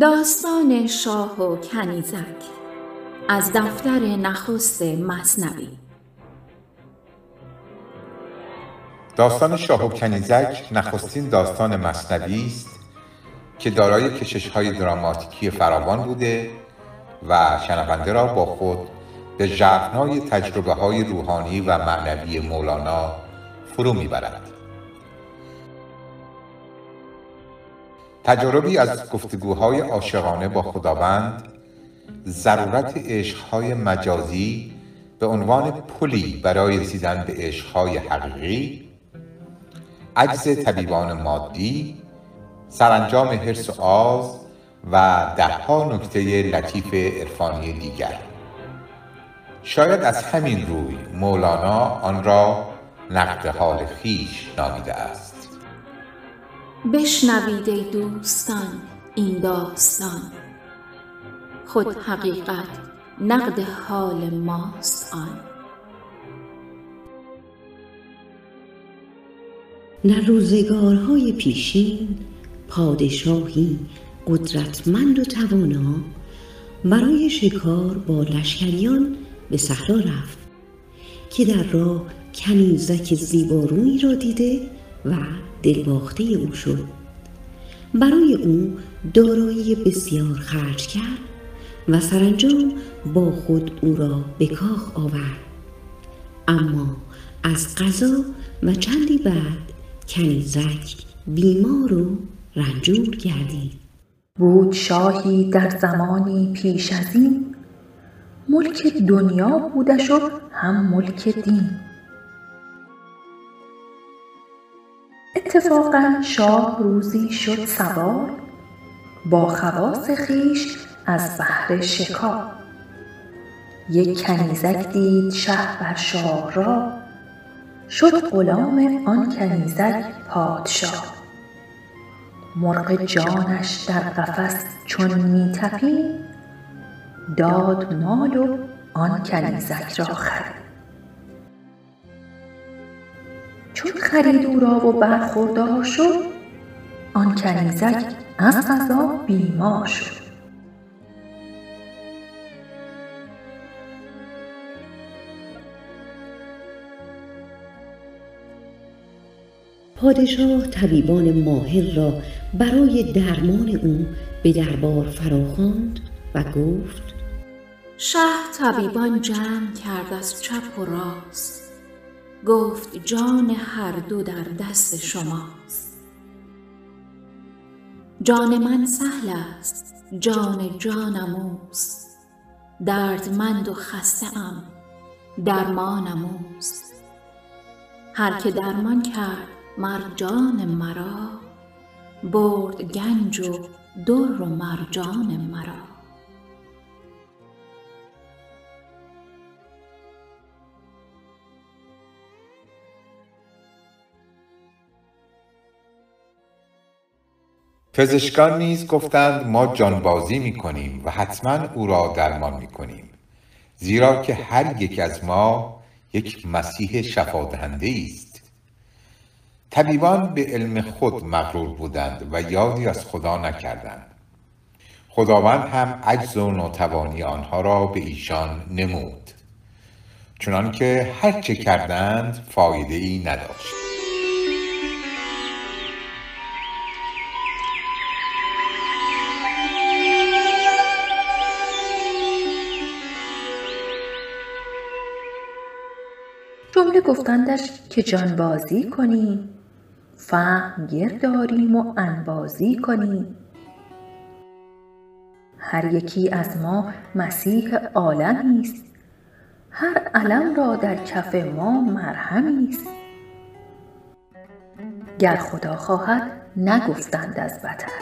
داستان شاه و کنیزک از دفتر نخست مصنوی. داستان شاه و کنیزک نخستین داستان مصنوی است که دارای کشش های دراماتیکی فراوان بوده و شنونده را با خود به ژرفنای تجربه های روحانی و معنوی مولانا فرو می‌برد. تجاربی از گفتگوهای عاشقانه با خداوند ضرورت عشقهای مجازی به عنوان پلی برای رسیدن به عشقهای حقیقی عجز طبیبان مادی سرانجام حرس و آز و دهها نکته لطیف عرفانی دیگر. شاید از همین روی مولانا آن را نقد حال خیش نامیده است. بشنوید ای دوستان این داستان. خود حقیقت نقد حال ماست آن. در روزگارهای پیشین پادشاهی قدرتمند و توانا برای شکار با لشکریان به صحرا رفت که در راه کنیزک زیبارویی را دیده و دلباخته او شد. برای او دارایی بسیار خرج کرد و سرانجام با خود او را به کاخ آورد. اما از قضا و چندی بعد کنیزک بیمار و رنجور گردید. بود شاهی در زمانی پیش از این ملک دنیا بودش و هم ملک دین. اتفاقا شاه روزی شد سوار با خواص خویش از بهر شکار. یک کنیزک دید شهپر را شد غلام آن کنیزک پادشاه. مرغ جانش در قفس چون می داد مال و آن کنیزک را خرید. چون خرید او را و برخوردار شد آن کنیزک از قضا بیمار شد. پادشاه طبیبان ماهر را برای درمان او به دربار فراخواند و گفت شه طبیبان جمع کرد از چپ و راست. گفت جان هر دو در دست شماست. جان من سهل است جان جانم اوست. دردمند و خسته ام درمانم اوست. هر که درمان کرد مر جان مرا برد گنج و در و مرجان مرا. پزشکان نیز گفتند ما جانبازی می کنیم و حتما او را درمان می کنیم زیرا که هر یک از ما یک مسیح شفادهنده است. طبیبان به علم خود مغرور بودند و یادی از خدا نکردند. خداوند هم عجز و ناتوانی آنها را به ایشان نمود. چنانکه هر چه کردند فایده ای نداشت. گفتندش که جانبازی کنیم فهم گرداریم و انبازی کنیم هر یکی از ما مسیح عالمی است. هر الم را در کف ما مرهمی است. گر خدا خواهد نگفتند از بطر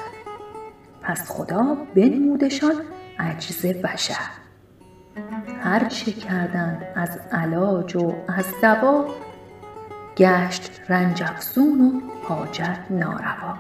پس خدا بنمودشان عجز بشر. هر چه کردند از علاج و از دوا گشت رنج افزون و حاجت ناروا.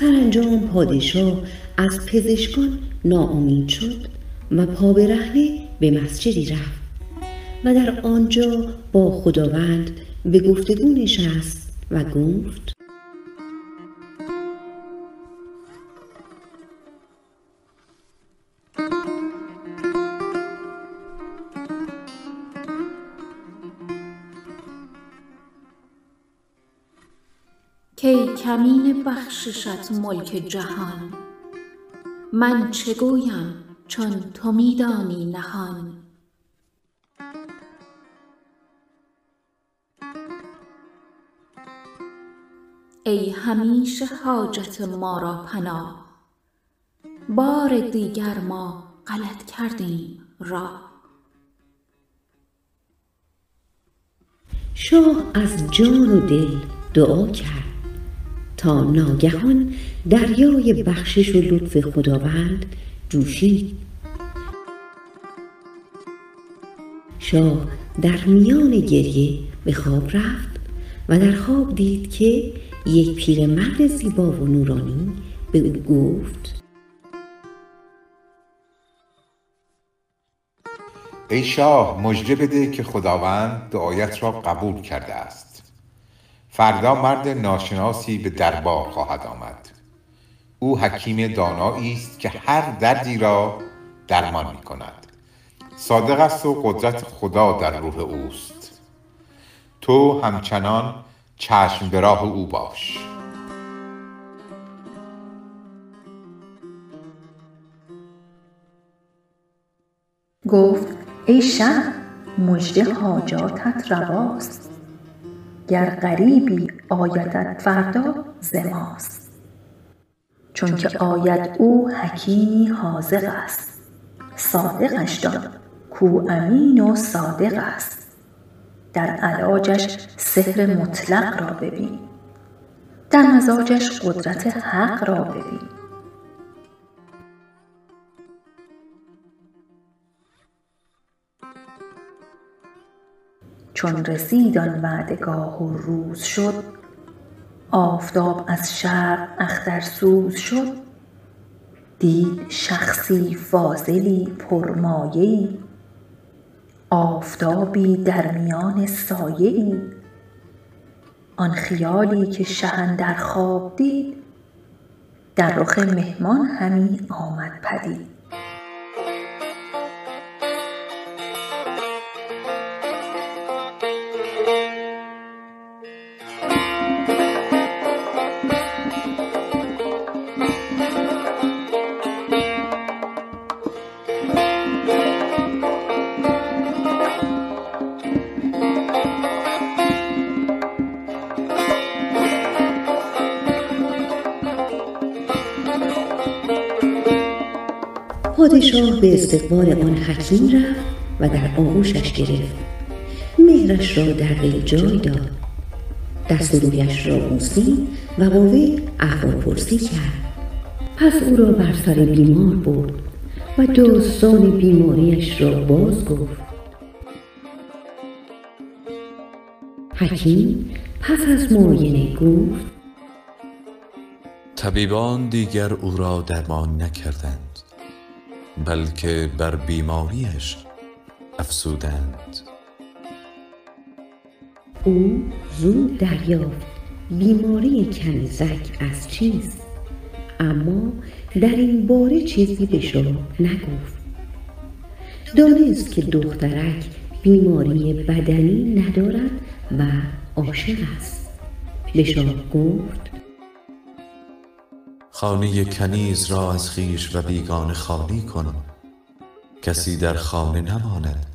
سرانجام پادشاه از پزشکان ناامید شد و پا برهنه به مسجدی رفت و در آنجا با خداوند به گفتگو نشست و گفت کی کمین بخششت ملک جهان. من چه چون تو می دانی نهان؟ ای همیشه حاجت ما را پناه بار دیگر ما غلط کردیم راه. شاه از جان و دل دعا کرد. تا ناگهان دریای بخشش و لطف خداوند جوشید شاه در میان گریه به خواب رفت و در خواب دید که یک پیرمرد زیبا و نورانی به او گفت ای شاه مژده بده که خداوند دعایت را قبول کرده است. فردا مرد ناشناسی به دربار خواهد آمد. او حکیم دانایی است که هر دردی را درمان می کند صادق است و قدرت خدا در روح اوست. تو همچنان چشم به راه او باش. گفت ای شه مژده حاجاتت رواست. گر غریبی آیدت فردا ز ماست. چونک آید او حکیمی حاذق است. صادقش دان کاو امین و صادق است. در علاجش سحر مطلق را ببین. در مزاجش قدرت حق را ببین. چون رسید آن وعده گاه و روز شد آفتاب از شرق اخترسوز شد دید شخصی فاضلی پرمایه ای آفتابی در میان سایه ای آن خیالی که شه اندر خواب دید در رخ مهمان همی آمد پدید. پادشاه به استقبال آن حکیم رفت و در آغوشش گرفت. مهرش را در دل جای داد. دست رویش را بوسید و با وی احوال کرد. پس او را بر سر بیمار برد و داستان بیماریش را باز گفت. حکیم پس از معاینه گفت طبیبان دیگر او را درمان نکردند. بلکه بر بیماریش افزودند. او زود دریافت. بیماری کنیزک از چیست اما در این باره چیزی به شاه نگفت. دانست که دخترک بیماری بدنی ندارد و عاشق است. به شاه گفت خانه کنیز را از خویش و بیگانه خالی کن. کسی در خانه نماند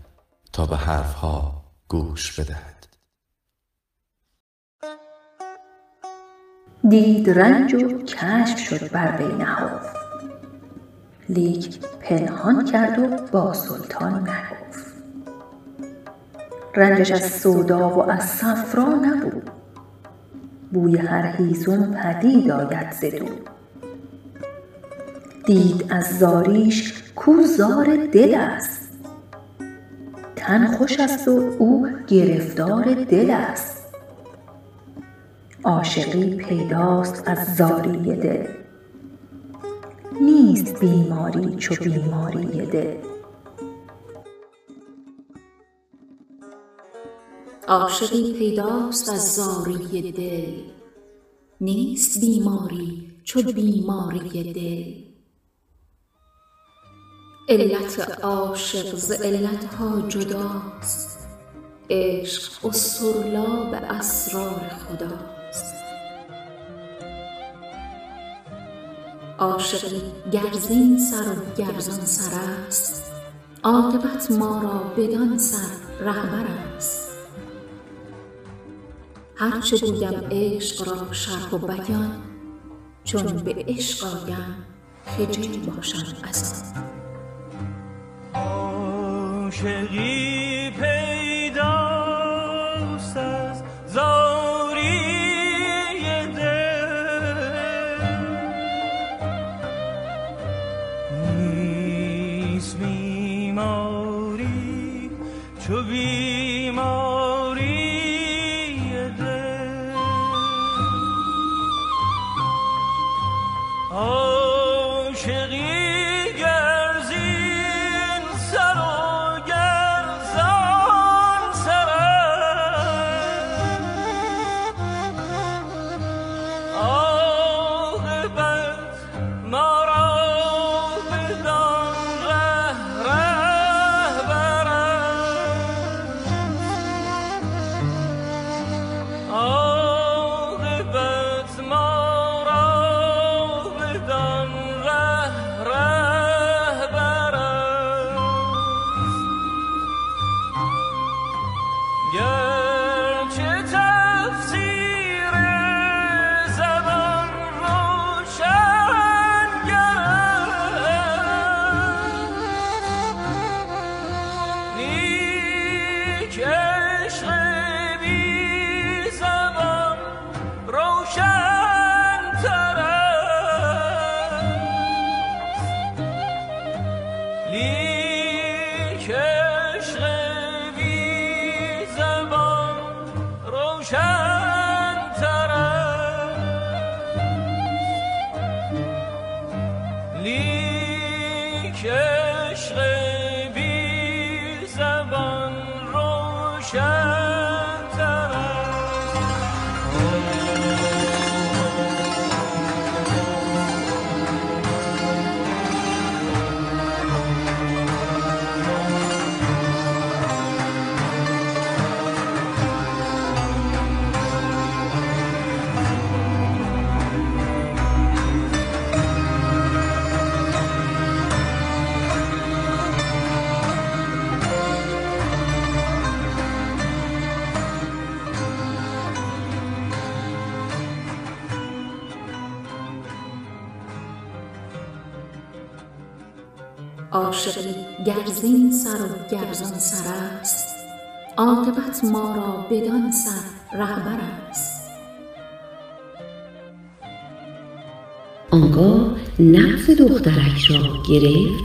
تا به حرفها گوش بدهد. دید رنج و کشف شد بر وی نهفت. لیک پنهان کرد و با سلطان نگفت. رنجش از سودا و از صفرا نبود. بوی هر هیزم پدید آید ز دید از زاریش کاو زار دل است. تن خوش است و او گرفتار دل است. عاشقی پیداست از زاری دل. نیست بیماری چو بیماری دل. عاشقی پیداست از زاری دل. نیست بیماری چو بیماری دل. علت عاشق ز علت ها جداست. عشق اصطرلاب اسرار خداست. عاشقی گر زین سر و گر زان سر است عاقبت ما را بدان سر رهبر است هر چه گویم عشق را شرح و بیان چون به عشق آیم خجل باشم از آن. عاشقی پیداست عاشقی گر زین سر و گر زان سر است. عاقبت ما را بدان سر رهبر است. آنگاه نفس دخترک را گرفت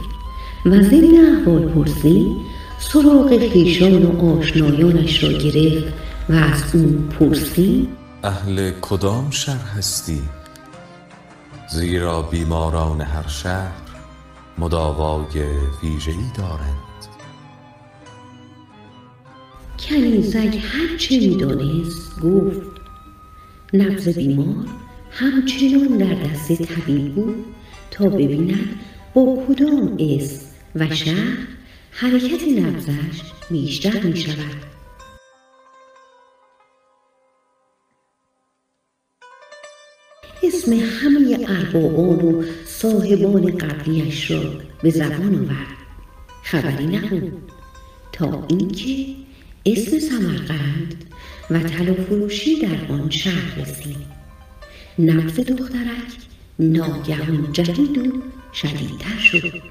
و ضمن احوال پرسی سراغ خویشان و آشنایانش را گرفت و از او پرسید. اهل کدام شهر هستی؟ زیرا بیماران هر شهر مداوای ویژه‌ای دارند. کنیزک هر چه می‌دانست گفت نبض بیمار همچنان در دست طبیب بود تا ببیند با کدام اسم و شهر حرکت نبضش بیشتر می شود اسم همه اربابان و صاحبان قبلیش را به زبان آورد. خبری نبود. تا اینکه اسم سمرقند و طلا در آن شهر رسید. نبض دخترک ناگهان جدید و شدیدتر شد.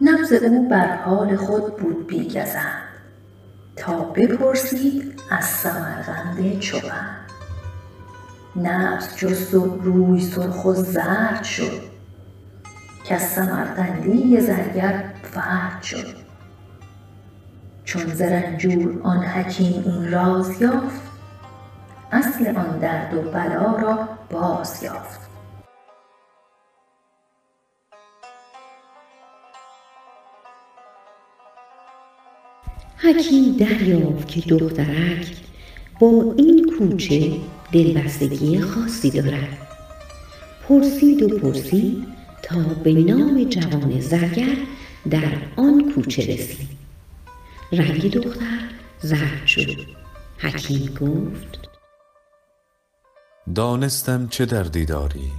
نبض او بر حال خود بود بیگزند. تا بپرسید از سمرقند چوبند نبض جست و روی سرخ و زرد شد. کز سمرقندی زرگر فرد شد. چون ز رنجور آن حکیم این راز یافت اصل آن درد و بلا را باز یافت. حکیم دریافت که دخترک با این کوچه دلبستگی خاصی دارد. پرسید و پرسید تا به نام جوان زرگر در آن کوچه رسید. رنگ دختر زرد شد. حکیم گفت دانستم چه دردی داری.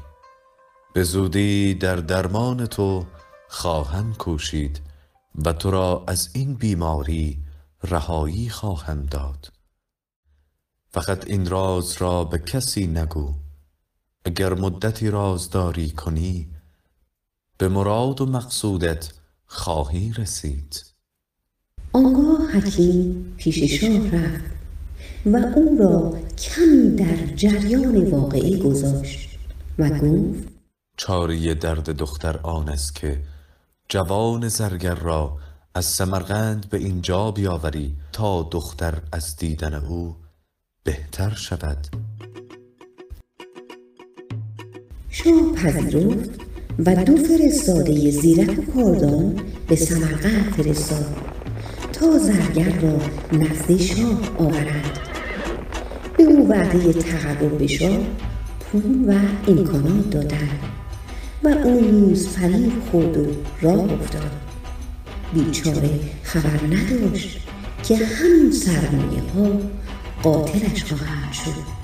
به زودی در درمان تو خواهم کوشید و تو را از این بیماری رهایی خواهم داد. فقط این راز را به کسی نگو. اگر مدتی رازداری کنی به مراد و مقصودت خواهی رسید. آنگاه حکیم پیش شاه رفت و او را کمی در جریان واقعی گذاشت و گفت چاره درد دختر آن است که جوان زرگر را از سمرقند به اینجا بیاوری تا دختر از دیدن او بهتر شود. شاه پذیرفت و دو فرستاده زیرک کاردان به سمرقند فرستاد تا زرگر را نزد شاه آورند. به او وعده تقرب به شاه پول و امکانات دادند و او نیز فریب خورد و راه افتاد. بیچاره خبر نداشت که همین سرمایه ها قاتلش خواهد شد.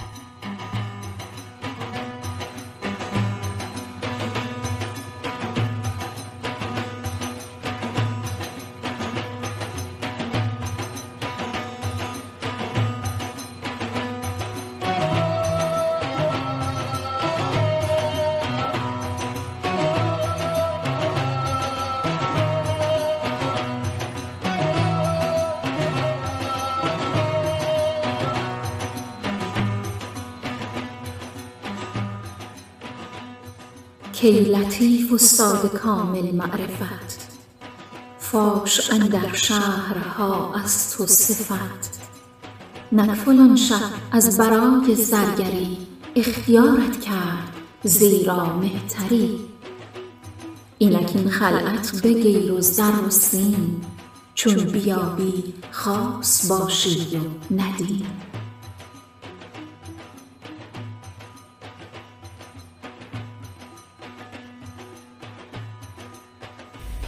کای لطیف استاد کامل معرفت. فاش اندر شهرها از تو صفت. نک شه از برای زرگری اختیارت کرد زیرا مهتری. اینک این خلعت بگیر و زر و سیم چون بیابی خاص باشی و ندیم.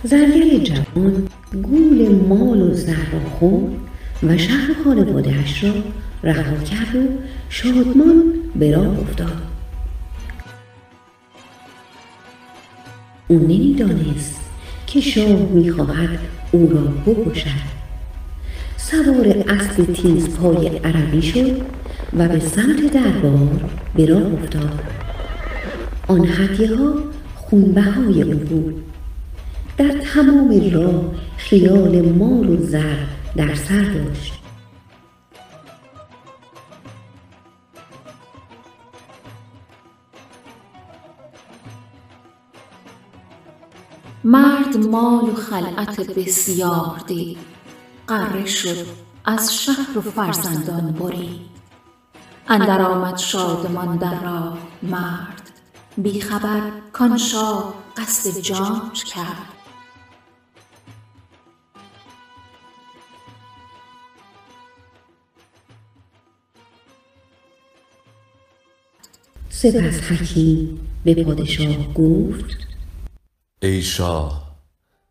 زرگر جوان گول مال و زر را خورد و شهر خانوادهاش را رها کرد و شادمان به راه افتاد. او نمی‌دانست که شاه می‌خواهد او را بکشد. سوار اسب تیزپای عربی شد و به سمت دربار به راه افتاد. آن هدیه ها خونبهای او بود. در تمام راه خیال مال و زر در سر داشت. مرد مال و خلعت بسیار دید غره شد از شهر و فرزندان برید اندر آمد شادمان در راه مرد. بی خبر کان شاه قصد جانش کرد. سپس حکیم به پادشاه گفت ای شاه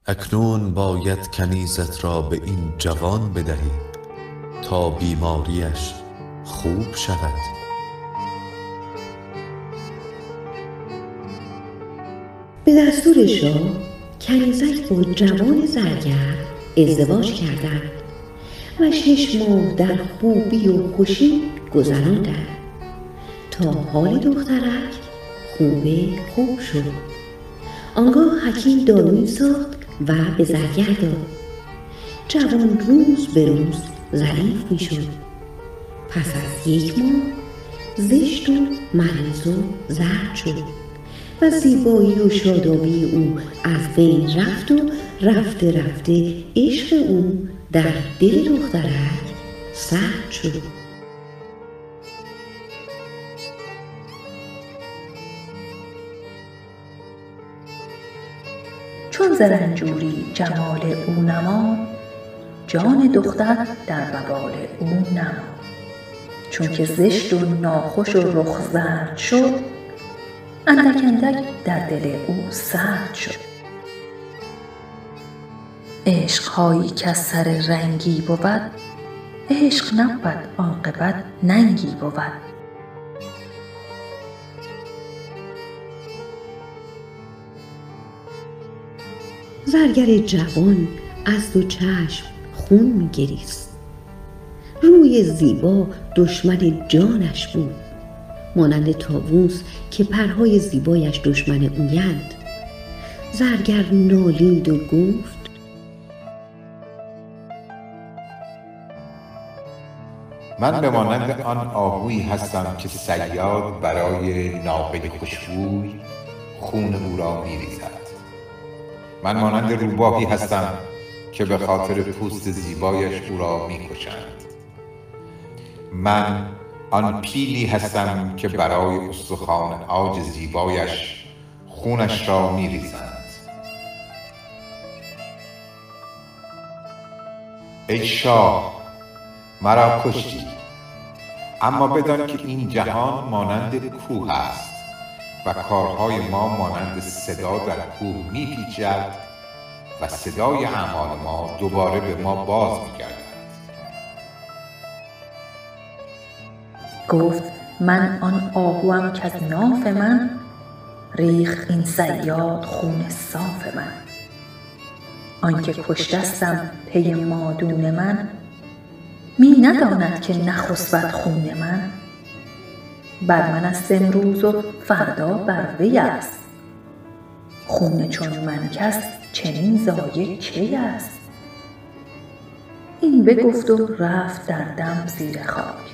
اکنون باید کنیزت را به این جوان بدهی تا بیماریش خوب شود. به دستور شاه کنیزک با جوان زرگر ازدواج کردند و شش ماه در خوبی و خوشی گذراندند. تا حال دخترک خوبه خوب شد. آنگاه حکیم دارویی ساخت و به زرگر داد. جوان روز به روز ضعیف می شد پس از یک ماه زشت و مریض و زرد شد و زیبایی و شادابی او از بین رفت و رفته رفته عشق او در دل دخترک سرد شد. زرنجوری جمال او نماد جان دختر در وبال او نماند چون که زشت و ناخوش و رخ زرد شد اندک اندک در دل او سرد شد. عشقهایی کز سر رنگی بود عشق نبود عاقبت ننگی بود. زرگر جوان از دو چشم خون می گریست روی زیبا دشمن جانش بود. مانند تاووس که پرهای زیبایش دشمن اویند. زرگر نالید و گفت من به مانند آن آهویی هستم که صیاد برای ناقه خوشبوی خون او را میریزد. من مانند روباهی هستم که به خاطر پوست زیبایش او را می‌کشند. من آن پیلی هستم که برای استخوان عاج زیبایش خونش را میریزند. ای شاه مرا کشتی. اما بدان که این جهان مانند کوه است. و کارهای ما مانند صدا در کوه میپیچد و صدای اعمال ما دوباره به ما باز میگردد. گفت من آن آهوام که از ناف من ریخت این صیاد خون صاف من. آنکه کشتستم پی مادون من می نداند که نخسبد خون من. بر من است امروز و فردا بر وی است. خون چون من کس چنین ضایع کی است؟ این بگفت و رفت در دم زیر خاک.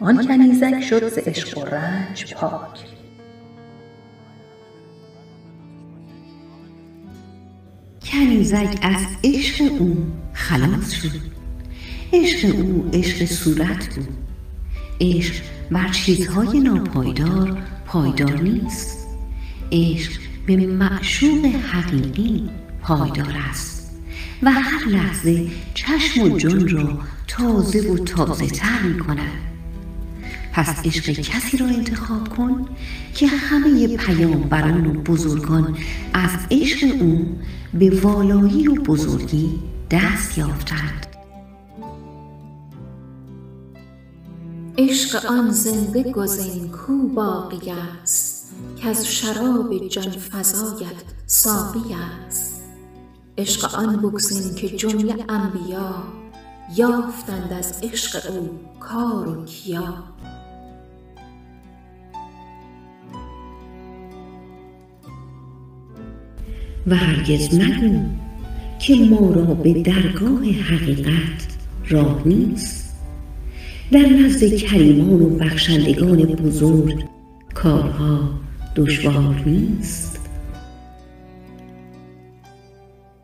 آن کنیزک شد ز عشق و رنج پاک. کنیزک از عشق او خلاص شد. عشق او عشق صورت بود. عشق بر چیزهای ناپایدار پایدار نیست. عشق به معشوق حقیقی پایدار است و هر لحظه چشم و جان را تازه و تازه تر می کند پس عشق کسی را انتخاب کن که همه پیامبران و بزرگان از عشق او به والایی و بزرگی دست یافتند. عشق آن زنده گزین کو باقی است کز شراب جان فزایت ساقی است. عشق آن بگزین که جمله انبیا یافتند از عشق او کار و کیا. و هرگز مگو که ما را به درگاه حقیقت راه نیست. در نزد کریمان و بخشندگان بزرگ کارها دشوار نیست.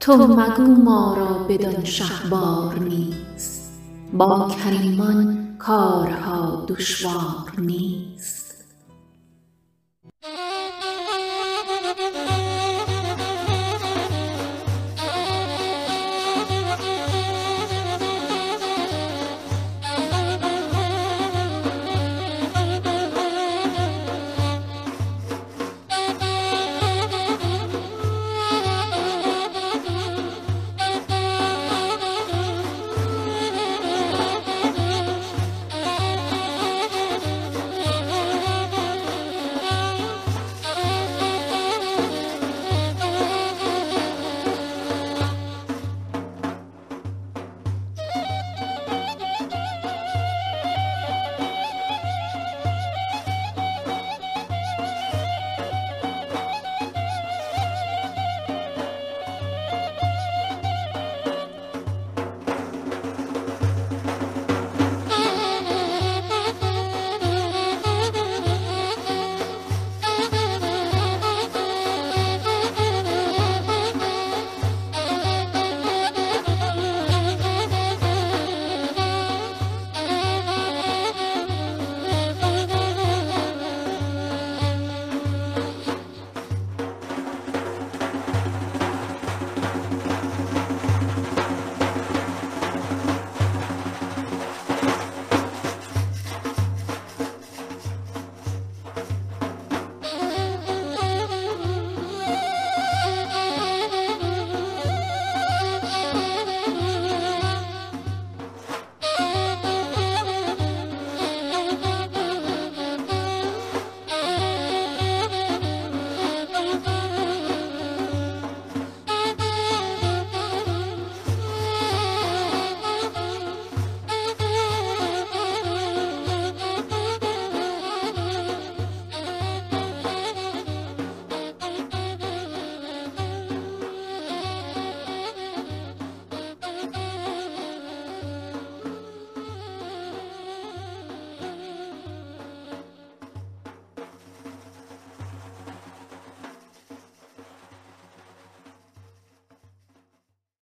تو مگو ما را بدان شه بار نیست. با کریمان کارها دشوار نیست.